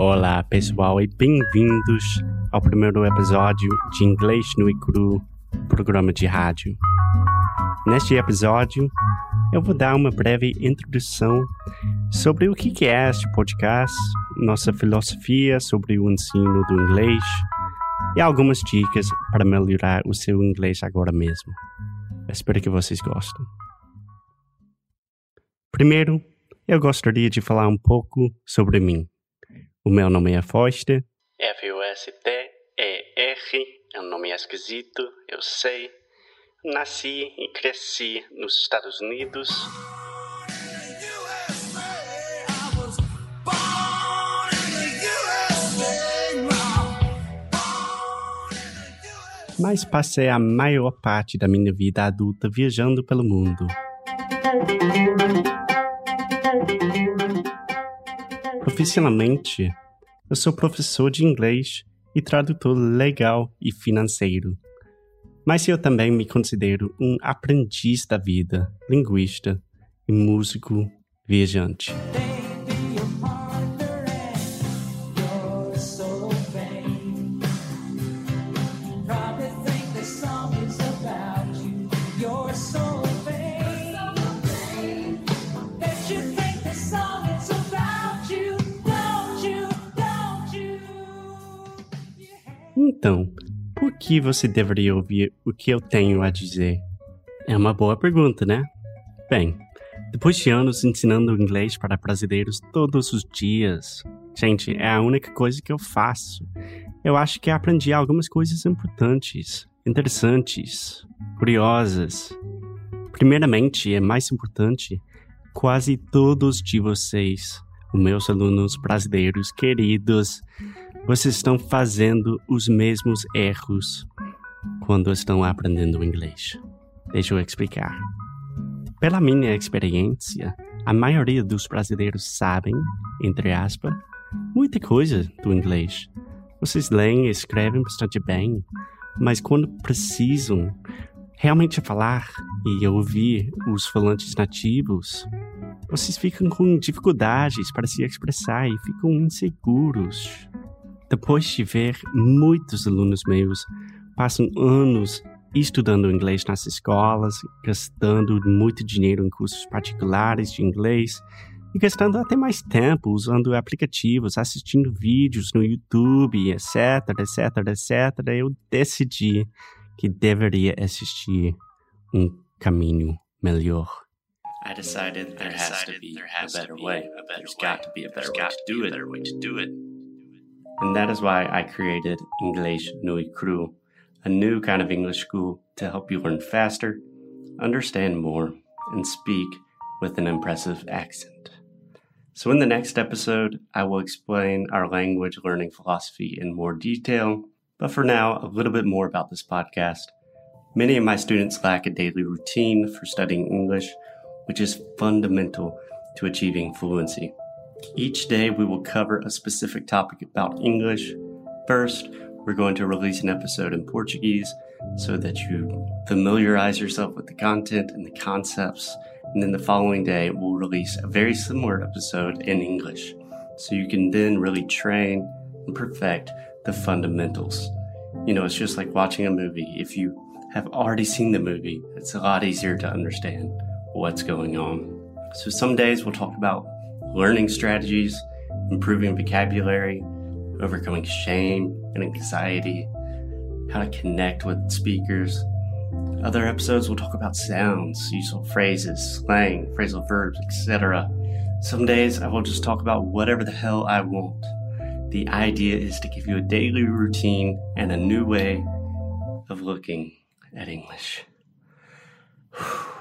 Olá, pessoal, e bem-vindos ao primeiro episódio de Inglês no e Cru, programa de rádio. Neste episódio, eu vou dar uma breve introdução sobre o que é este podcast, nossa filosofia sobre o ensino do inglês e algumas dicas para melhorar o seu inglês agora mesmo. Espero que vocês gostem. Primeiro, eu gostaria de falar um pouco sobre mim. O meu nome é Foster. F-U-S-T-E-R. É um nome esquisito, eu sei. Nasci e cresci nos Estados Unidos. Mas passei a maior parte da minha vida adulta viajando pelo mundo. Profissionalmente, eu sou professor de inglês e tradutor legal e financeiro. Mas eu também me considero um aprendiz da vida, linguista e músico viajante. Então, por que você deveria ouvir o que eu tenho a dizer? É uma boa pergunta, né? Bem, depois de anos ensinando inglês para brasileiros todos os dias, gente, é a única coisa que eu faço. Eu acho que aprendi algumas coisas importantes, interessantes, curiosas. Primeiramente, é mais importante, quase todos de vocês, os meus alunos brasileiros queridos, vocês estão fazendo os mesmos erros quando estão aprendendo inglês. Deixa eu explicar. Pela minha experiência, a maioria dos brasileiros sabem, entre aspas, muita coisa do inglês. Vocês leem e escrevem bastante bem, mas quando precisam realmente falar e ouvir os falantes nativos, vocês ficam com dificuldades para se expressar e ficam inseguros. Depois de ver muitos alunos meus passam anos estudando inglês nas escolas, gastando muito dinheiro em cursos particulares de inglês e gastando até mais tempo usando aplicativos, assistindo vídeos no YouTube, etc, etc, etc, eu decidi que deveria existir um caminho melhor. I decided there has to be a better way. There's got to be a better way to do it. And that is why I created English Nui Cru, a new kind of English school to help you learn faster, understand more, and speak with an impressive accent. So, in the next episode, I will explain our language learning philosophy in more detail. But for now, a little bit more about this podcast. Many of my students lack a daily routine for studying English, which is fundamental to achieving fluency. Each day, we will cover a specific topic about English. First, we're going to release an episode in Portuguese so that you familiarize yourself with the content and the concepts. And then the following day, we'll release a very similar episode in English. So you can then really train and perfect the fundamentals. You know, it's just like watching a movie. If you have already seen the movie, it's a lot easier to understand what's going on. So some days we'll talk about learning strategies, improving vocabulary, overcoming shame and anxiety, how to connect with speakers. Other episodes will talk about sounds, useful phrases, slang, phrasal verbs, etc. Some days I will just talk about whatever the hell I want. The idea is to give you a daily routine and a new way of looking at English.